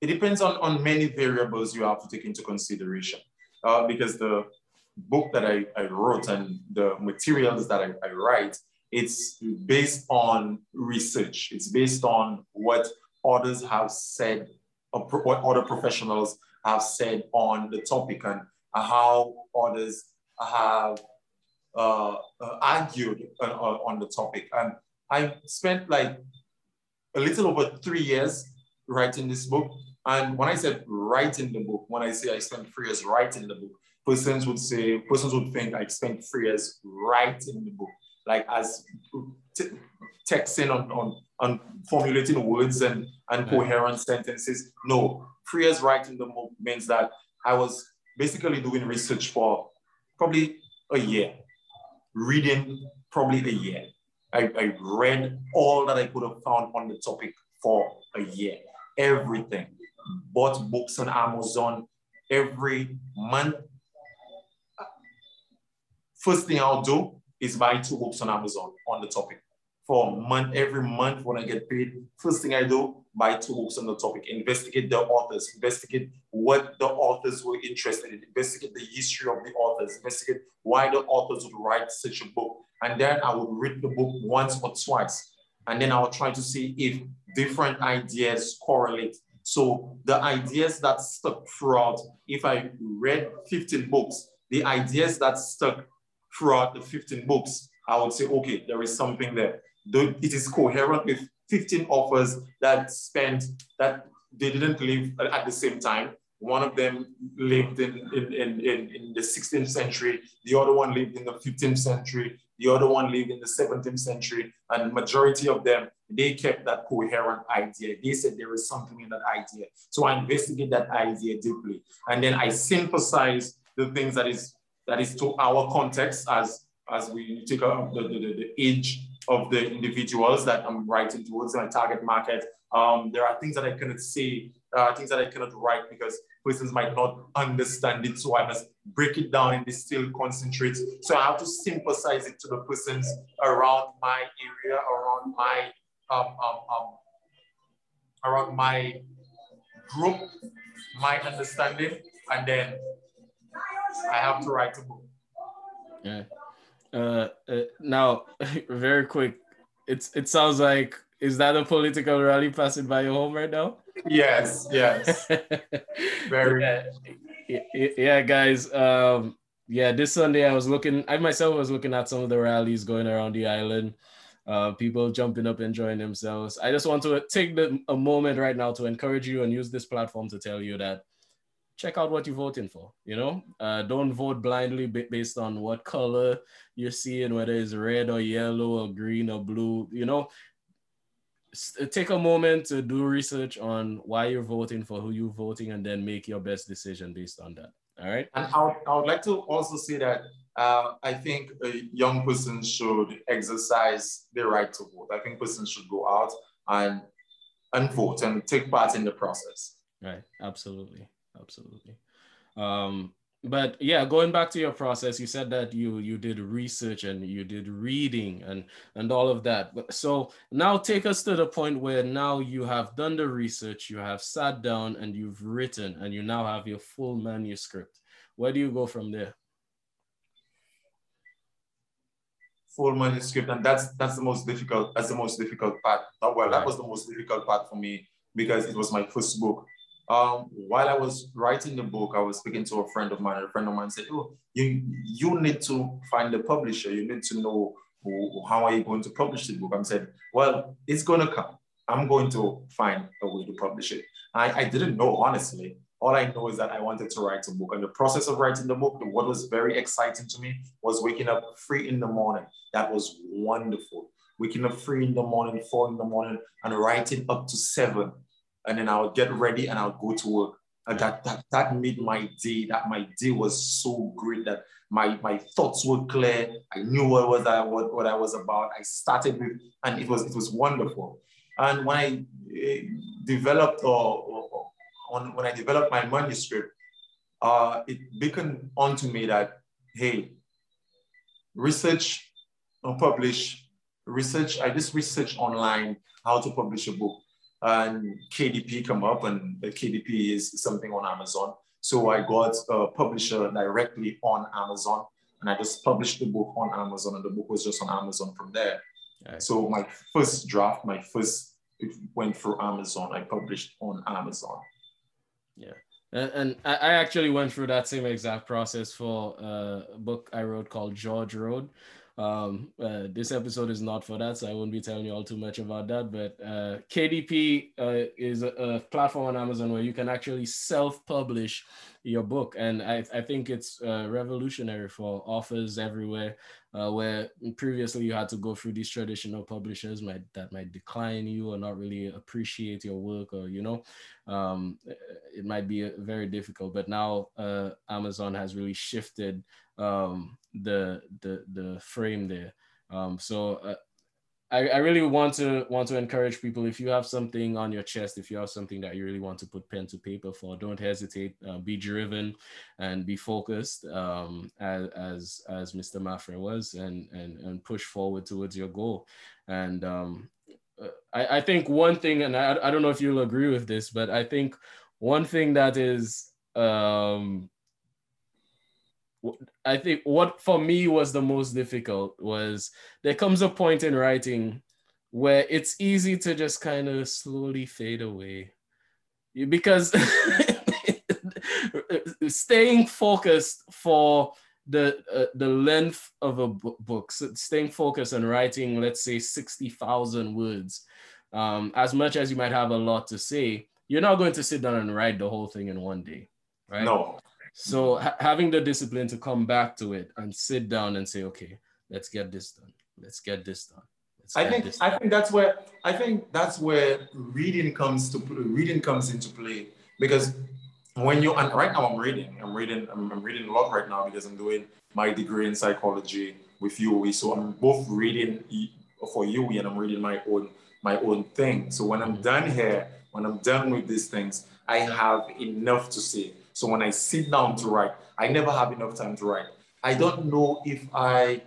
it depends on, on many variables you have to take into consideration. Uh, because the book that I, I wrote and the materials that I, I write, it's based on research. It's based on what others have said, what other professionals have said on the topic and how others have uh, uh, argued on, on the topic. And I spent like a little over three years writing this book. And when I said writing the book, when I say I spent three years writing the book, persons would say, persons would think I spent three years writing the book, like as t- texting on, on, on formulating words and, and coherent sentences. No, three years writing the book means that I was basically doing research for probably a year, reading probably a year, I, I read all that I could have found on the topic for a year. Everything. Bought books on Amazon every month. First thing I'll do is buy two books on Amazon on the topic. For a month, every month when I get paid, first thing I do, buy two books on the topic, investigate the authors, investigate what the authors were interested in, investigate the history of the authors, investigate why the authors would write such a book. And then I would read the book once or twice. And then I would try to see if different ideas correlate. So the ideas that stuck throughout, if I read 15 books, the ideas that stuck throughout the 15 books, I would say, okay, there is something there. It is coherent with 15 authors that spent, that they didn't live at the same time. One of them lived in, in, in, in, the 16th century, the other one lived in the 15th century, the other one lived in the 17th century, and majority of them, they kept that coherent idea. They said there is something in that idea. So I investigate that idea deeply. And then I synthesize the things that is that is to our context as as we take up the, the, the age of the individuals that I'm writing towards my target market. Um, there are things that I cannot say, uh, things that I cannot write because persons might not understand it. So I must break it down and distill, concentrate. So I have to synthesize it to the persons around my area, around my um, um, um, around my group, my understanding, and then I have to write a book. Yeah. Uh, uh, now, (laughs) very quick. It's it sounds like is that a political rally passing by your home right now? Yes, yes. (laughs) very. Yeah, yeah, guys. Um, yeah, this Sunday I was looking. I myself was looking at some of the rallies going around the island. Uh, people jumping up, enjoying themselves. I just want to take the, a moment right now to encourage you and use this platform to tell you that check out what you're voting for. You know, uh, don't vote blindly based on what color you're seeing, whether it's red or yellow or green or blue. You know, take a moment to do research on why you're voting for who you're voting, and then make your best decision based on that. All right. And I would, I would like to also say that uh, I think a young person should exercise their right to vote. I think persons should go out and and vote and take part in the process. Right. Absolutely absolutely. Um, but yeah, going back to your process, you said that you you did research and you did reading and and all of that. So now take us to the point where now you have done the research, you have sat down and you've written, and you now have your full manuscript. Where do you go from there? Full manuscript, and that's that's the most difficult. That's the most difficult part. Well, that was the most difficult part for me because it was my first book um, while I was writing the book, I was speaking to a friend of mine. A friend of mine said, "Oh, you you need to find a publisher. You need to know who, how are you going to publish the book." I said, "Well, it's going to come. I'm going to find a way to publish it." I, I didn't know honestly. All I know is that I wanted to write a book. And the process of writing the book, what was very exciting to me was waking up three in the morning. That was wonderful. Waking up three in the morning, four in the morning, and writing up to seven and then I'll get ready and I'll go to work. And that, that that made my day, that my day was so great that my my thoughts were clear. I knew what was I what, what I was about. I started with, and it was it was wonderful. And when I uh, developed or, or, on when I developed my manuscript, uh, it beckoned onto me that hey, research or publish research. I just research online how to publish a book and KDP come up and the KDP is something on Amazon. So I got a publisher directly on Amazon and I just published the book on Amazon and the book was just on Amazon from there. Right. So my first draft, my first, it went through Amazon. I published on Amazon. Yeah. And, I actually went through that same exact process for uh, a book I wrote called George Road. Um, uh, this episode is not for that, so I won't be telling you all too much about that. But uh, KDP uh, is a, a, platform on Amazon where you can actually self-publish your book, and I, I think it's uh, revolutionary for authors everywhere. Uh, where previously you had to go through these traditional publishers might that might decline you or not really appreciate your work, or you know, um, it might be very difficult. But now uh, Amazon has really shifted um, the the the frame there. Um, so uh, I, I really want to want to encourage people if you have something on your chest if you have something that you really want to put pen to paper for don't hesitate uh, be driven and be focused um, as, as as mr Mathurin was and and and push forward towards your goal. And um, I, I think one thing and I, I don't know if you'll agree with this but i think one thing that is um, I think what for me was the most difficult was there comes a point in writing where it's easy to just kind of slowly fade away. Because (laughs) staying focused for the uh, the length of a book staying focused on writing let's say 60,000 words um, as much as you might have a lot to say you're not going to sit down and write the whole thing in one day right? No so ha- having the discipline to come back to it and sit down and say, okay, let's get this done. Let's get this done. Let's I think I think that's where I think that's where reading comes to reading comes into play. Because when you and right now I'm reading. I'm reading I'm, I'm, reading a lot right now because I'm doing my degree in psychology with UWI so I'm both reading for UWI and I'm reading my own my own thing. So when I'm done here when I'm done with these things I have enough to say so when I sit down to write, I never have enough time to write. I don't know if I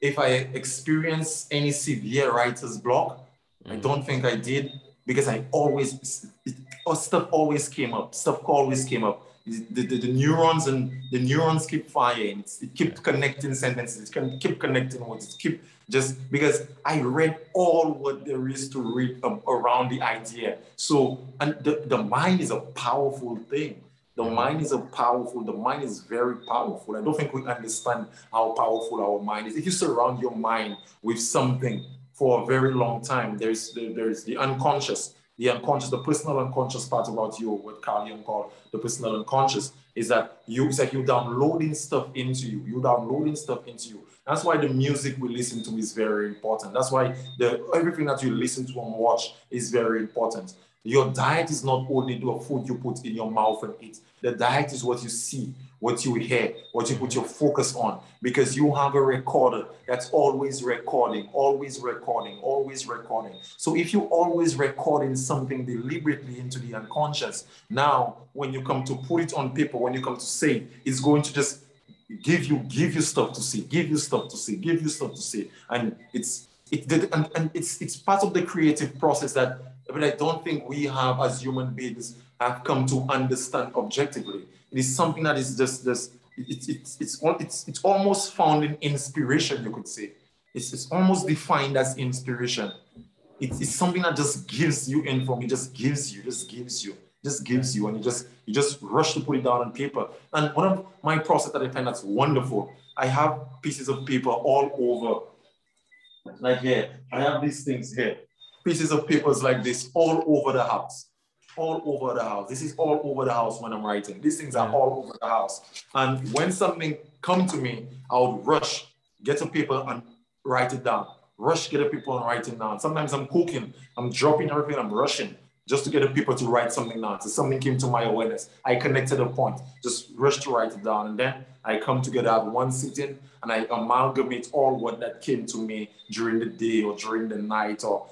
if I experience any severe writer's block. Mm. I don't think I did because I always it, stuff always came up. Stuff always came up. The, the, the neurons and the neurons keep firing. It's, it keep connecting sentences. It can keep connecting words. It keep just because I read all what there is to read around the idea. So and the, the mind is a powerful thing. The mind is a powerful, the mind is very powerful. I don't think we understand how powerful our mind is. If you surround your mind with something for a very long time, there's the, there's the unconscious, the unconscious, the personal unconscious part about you, what Carl Jung called the personal unconscious, is that you it's like you're downloading stuff into you. You're downloading stuff into you. That's why the music we listen to is very important. That's why the everything that you listen to and watch is very important. Your diet is not only the food you put in your mouth and eat. The diet is what you see, what you hear, what you put your focus on, because you have a recorder that's always recording, always recording, always recording. So if you're always recording something deliberately into the unconscious, now when you come to put it on paper, when you come to say, it's going to just give you give you stuff to see, give you stuff to see, give you stuff to see, and it's it and, and it's it's part of the creative process that but I don't think we have, as human beings, have come to understand objectively. It is something that is just this. It's it's it's it's it's almost found in inspiration. You could say it's, it's almost defined as inspiration. It's, it's something that just gives you info. It just gives you, just gives you, just gives you, and you just you just rush to put it down on paper. And one of my process that I find that's wonderful. I have pieces of paper all over, like here. I have these things here pieces of papers like this all over the house. All over the house. This is all over the house when I'm writing. These things are all over the house. And when something come to me, I would rush, get a paper and write it down. Rush, get a paper and write it down. Sometimes I'm cooking, I'm dropping everything, I'm rushing just to get a paper to write something down. So something came to my awareness. I connected a point, just rush to write it down. And then I come together at one sitting and I amalgamate all what that came to me during the day or during the night or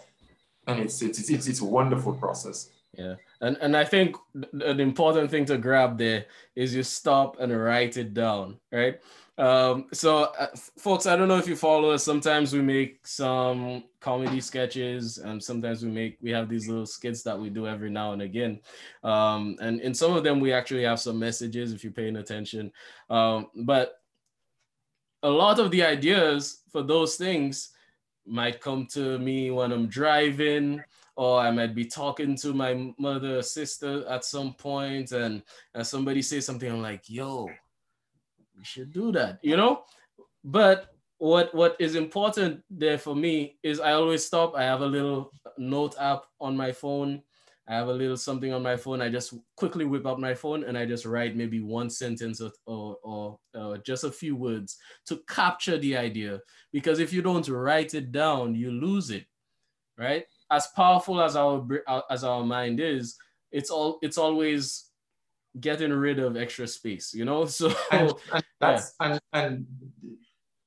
and it's it's it's, it's a wonderful process. Yeah, and and I think an important thing to grab there is you stop and write it down, right? Um, so, uh, folks, I don't know if you follow us. Sometimes we make some comedy sketches, and sometimes we make we have these little skits that we do every now and again. Um, and in some of them, we actually have some messages if you're paying attention. Um, but a lot of the ideas for those things might come to me when I'm driving, or I might be talking to my mother or sister at some point, and, and somebody say something, I'm like, yo, we should do that, you know? But what what is important there for me is I always stop. I have a little note app on my phone I have a little something on my phone. I just quickly whip out my phone and I just write maybe one sentence or, or, or uh, just a few words to capture the idea. Because if you don't write it down, you lose it, right? As powerful as our as our mind is, it's all it's always getting rid of extra space, you know. (laughs) So and, and that's yeah. and, and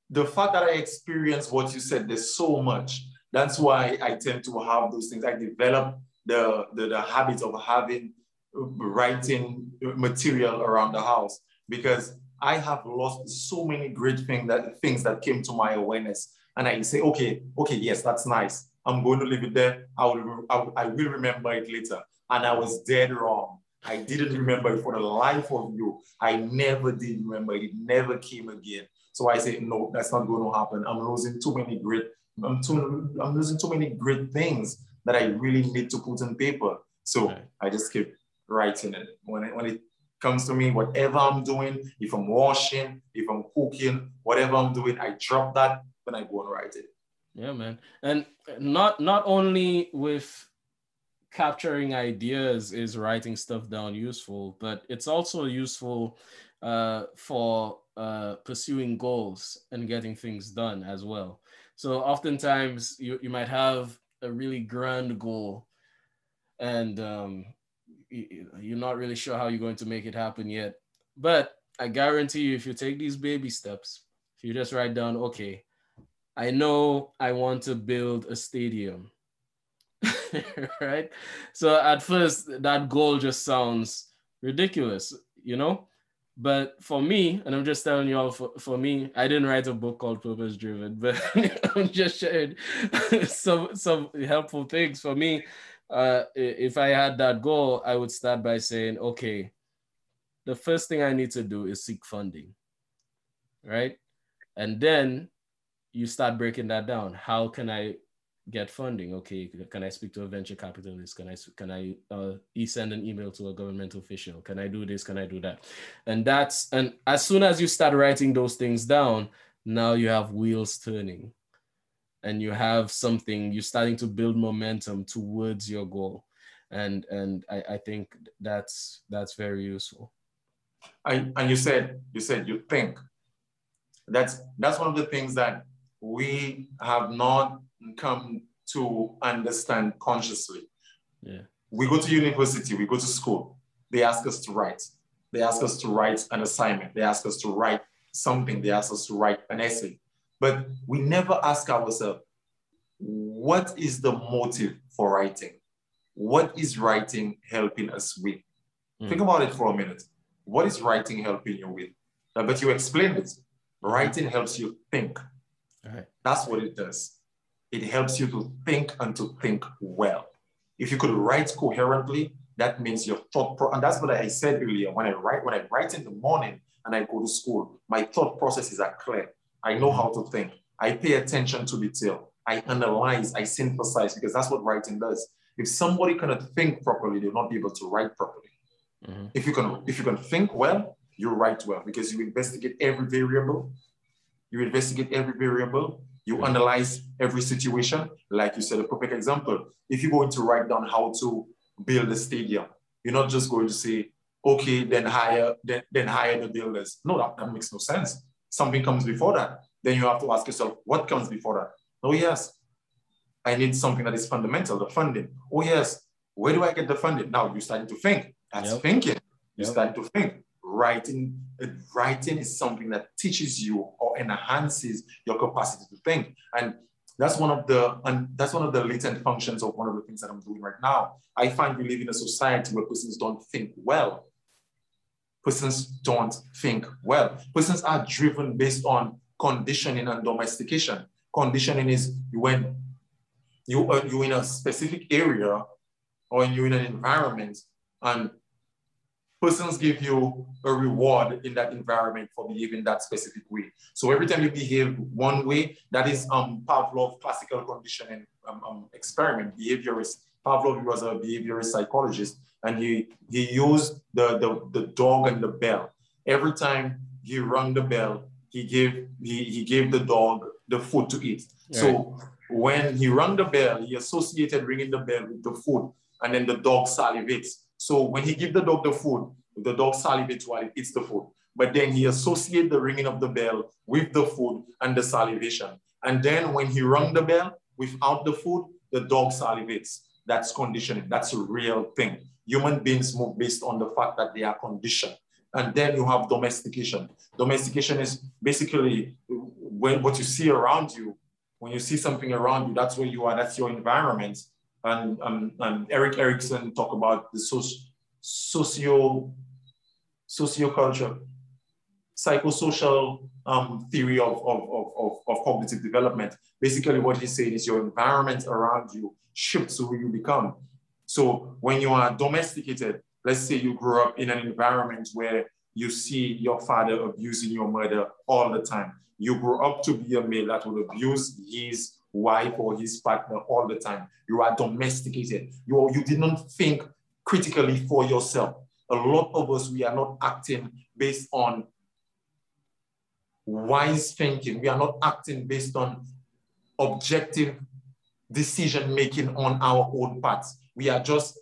the fact that I experienced what you said, there's so much That's why I tend to have those things. I develop the, the, the habit of having um, writing material around the house because I have lost so many great thing that, things that came to my awareness. And I say, okay, okay, yes, that's nice. I'm going to leave it there. I will, I will, I will remember it later. And I was dead wrong. I didn't remember it for the life of you. I never did remember it. It never came again. So I say, no, that's not going to happen. I'm losing too many great, I'm, too, I'm losing too many great things that I really need to put on paper. So right. I just keep writing it. When it, when it comes to me, whatever I'm doing, if I'm washing, if I'm cooking, whatever I'm doing, I drop that, then I go and write it. Yeah, man. And not not only with capturing ideas is writing stuff down useful, but it's also useful uh, for uh, pursuing goals and getting things done as well. So oftentimes you, you might have a really grand goal and um, you're not really sure how you're going to make it happen yet. But I guarantee you, if you take these baby steps, if you just write down, okay, I know I want to build a stadium, (laughs) right? So at first, that goal just sounds ridiculous, you know? But for me, and I'm just telling you all, for, for me, I didn't write a book called Purpose Driven, (laughs) but I'm just sharing (laughs) some some helpful things for me. Uh, if I had that goal, I would start by saying, okay, the first thing I need to do is seek funding, right? And then you start breaking that down. How can I get funding? Okay, can I speak to a venture capitalist? Can I can I uh, send an email to a government official? Can I do this? Can I do that? And that's and as soon as you start writing those things down, now you have wheels turning, and you have something. You're starting to build momentum towards your goal, and and I, I think that's that's very useful. I, and you said you said you think. That's that's one of the things that we have not come to understand consciously. Yeah. We go to university, we go to school, they ask us to write. They ask us to write an assignment, they ask us to write something, they ask us to write an essay. But we never ask ourselves, what is the motive for writing? What is writing helping us with? Mm. Think about it for a minute. What is writing helping you with? But you explained it. Writing helps you think. Right. That's what it does. It helps you to think and to think well. If you could write coherently, that means your thought pro- and that's what I said earlier. When I write, when I write in the morning and I go to school, my thought processes are clear. I know how to think. I pay attention to detail. I analyze, I synthesize because that's what writing does. If somebody cannot think properly, they'll not be able to write properly. Mm-hmm. If you can, if you can think well, you write well because you investigate every variable, you investigate every variable, you analyze every situation. Like you said, a perfect example. If you're going to write down how to build a stadium, you're not just going to say, okay, then hire, then, then hire the builders. No, that, that makes no sense. Something comes before that. Then you have to ask yourself, what comes before that? Oh, yes, I need something that is fundamental, the funding. Oh, yes, where do I get the funding? Now you're starting to think. That's yep. thinking. You're yep. starting to think writing uh, writing is something that teaches you or enhances your capacity to think. And that's one of the and that's one of the latent functions of one of the things that i'm doing right now. I find we live in a society where persons don't think well. Persons don't think well. Persons are driven based on conditioning and domestication. Conditioning is when you are you in a specific area or you're in an environment and persons give you a reward in that environment for behaving that specific way. So every time you behave one way, that is um, Pavlov classical conditioning um, um, experiment, behaviorist. Pavlov was a behaviorist psychologist, and he, he used the, the, the dog and the bell. Every time he rang the bell, he gave, he, he gave the dog the food to eat. Right. So when he rang the bell, he associated ringing the bell with the food, and then the dog salivates. So when he give the dog the food, the dog salivates while it eats the food. But then he associate the ringing of the bell with the food and the salivation. And then when he rung the bell without the food, the dog salivates. That's conditioning. That's a real thing. Human beings move based on the fact that they are conditioned. And then you have domestication. Domestication is basically when what you see around you when you see something around you, that's where you are, that's your environment. And, um, and Erik Erikson talk about the socio, socio, socioculture, psychosocial um, theory of, of, of, of, cognitive development. Basically what he's saying is your environment around you shifts who you become. So when you are domesticated, let's say you grew up in an environment where you see your father abusing your mother all the time. You grew up to be a male that would abuse his wife or his partner all the time. You are domesticated. You, you did not think critically for yourself. A lot of us, we are not acting based on wise thinking. We are not acting based on objective decision making on our own parts. We are just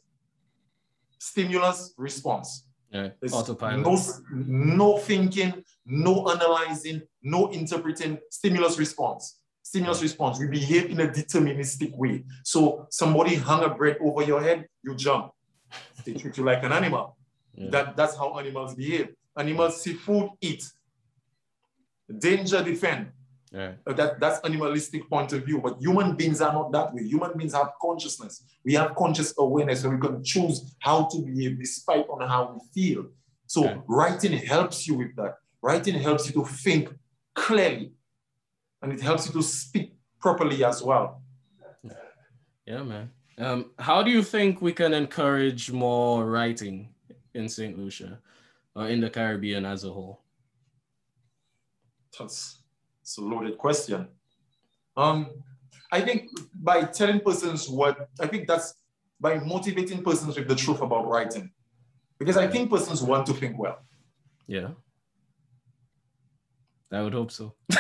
stimulus response. Yeah, autopilot. No, no thinking, no analyzing, no interpreting, stimulus response. Stimulus response. We behave in a deterministic way. So somebody hung a bread over your head, you jump. They treat you like an animal. Yeah. That, that's how animals behave. Animals see food, eat. Danger, defend. Yeah. Uh, that, that's animalistic point of view, but human beings are not that way. Human beings have consciousness. We have conscious awareness, and we can choose how to behave despite on how we feel. So yeah. writing helps you with that. Writing helps you to think clearly, and it helps you to speak properly as well. Yeah, man. Um, how do you think we can encourage more writing in St. Lucia or in the Caribbean as a whole? That's it's a loaded question. Um, I think by telling persons what, I think that's by motivating persons with the truth about writing. Because I think persons want to think well. Yeah. I would hope so. (laughs)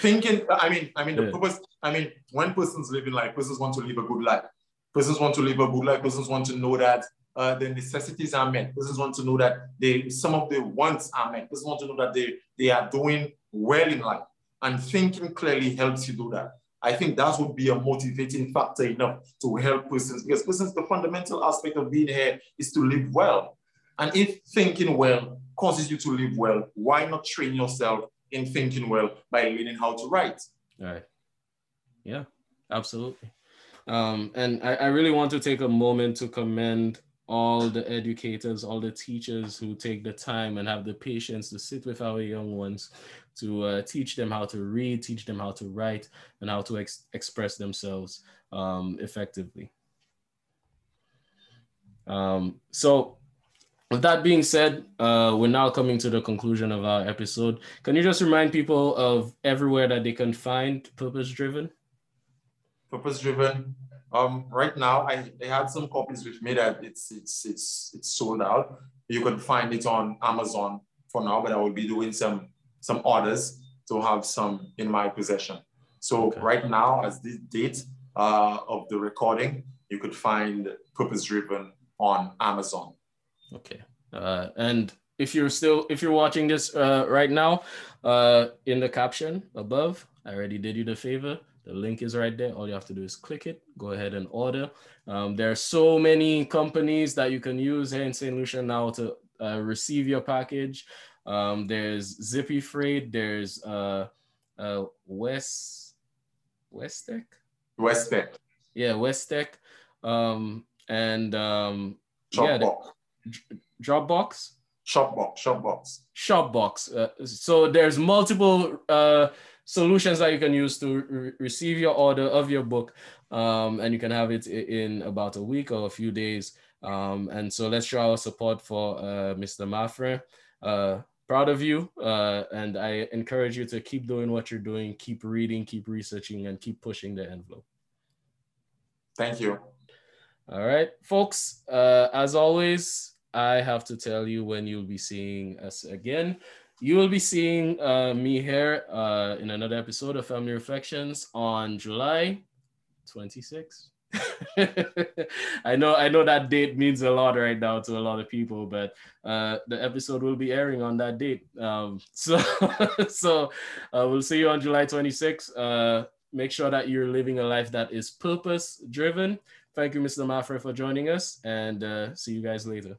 Thinking, I mean, I mean, the yeah. purpose, I mean, when persons live in life, persons want to live a good life. Persons want to live a good life. Persons want to know that uh, the necessities are met. Persons want to know that they some of the wants are met. Persons want to know that they, they are doing well in life. And thinking clearly helps you do that. I think that would be a motivating factor enough to help persons because persons, the fundamental aspect of being here is to live well. And if thinking well causes you to live well, why not train yourself in thinking well by learning how to write? All right. Yeah, absolutely. Um, and I, I really want to take a moment to commend all the educators, all the teachers who take the time and have the patience to sit with our young ones to uh, teach them how to read, teach them how to write, and how to ex- express themselves um, effectively. Um, so, with that being said, uh, we're now coming to the conclusion of our episode. Can you just remind people of everywhere that they can find Purpose Driven? Purpose Driven um, right now, I, I had some copies with me that it's it's it's it's sold out. You can find it on Amazon for now, but I will be doing some some orders to have some in my possession. So okay. right now, as this date uh, of the recording, you could find Purpose Driven on Amazon. Okay, uh, and if you're still if you're watching this uh, right now, uh, in the caption above, I already did you the favor the link is right there. All you have to do is click it, go ahead and order. Um, there are so many companies that you can use here in St. Lucia now to uh, receive your package. Um, there's Zippy Freight, there's uh, uh, West, Westech? Westech. Yeah, Westech. Um, and um. Yeah, Dropbox. Shopbox, Shopbox. Shopbox. Uh, so there's multiple uh, solutions that you can use to re- receive your order of your book. Um, and you can have it in about a week or a few days. Um, and so let's show our support for uh, Mr. Mathurin. Uh, proud of you. Uh, and I encourage you to keep doing what you're doing, keep reading, keep researching, and keep pushing the envelope. Thank you. All right, folks. Uh, as always, I have to tell you when you'll be seeing us again. You will be seeing uh, me here uh, in another episode of Family Reflections on July 26th. (laughs) I know I know that date means a lot right now to a lot of people, but uh, the episode will be airing on that date. Um, (laughs) so so uh, we'll see you on July 26th. Uh, make sure that you're living a life that is purpose driven. Thank you, Mr. Mathurin, for joining us, and uh, see you guys later.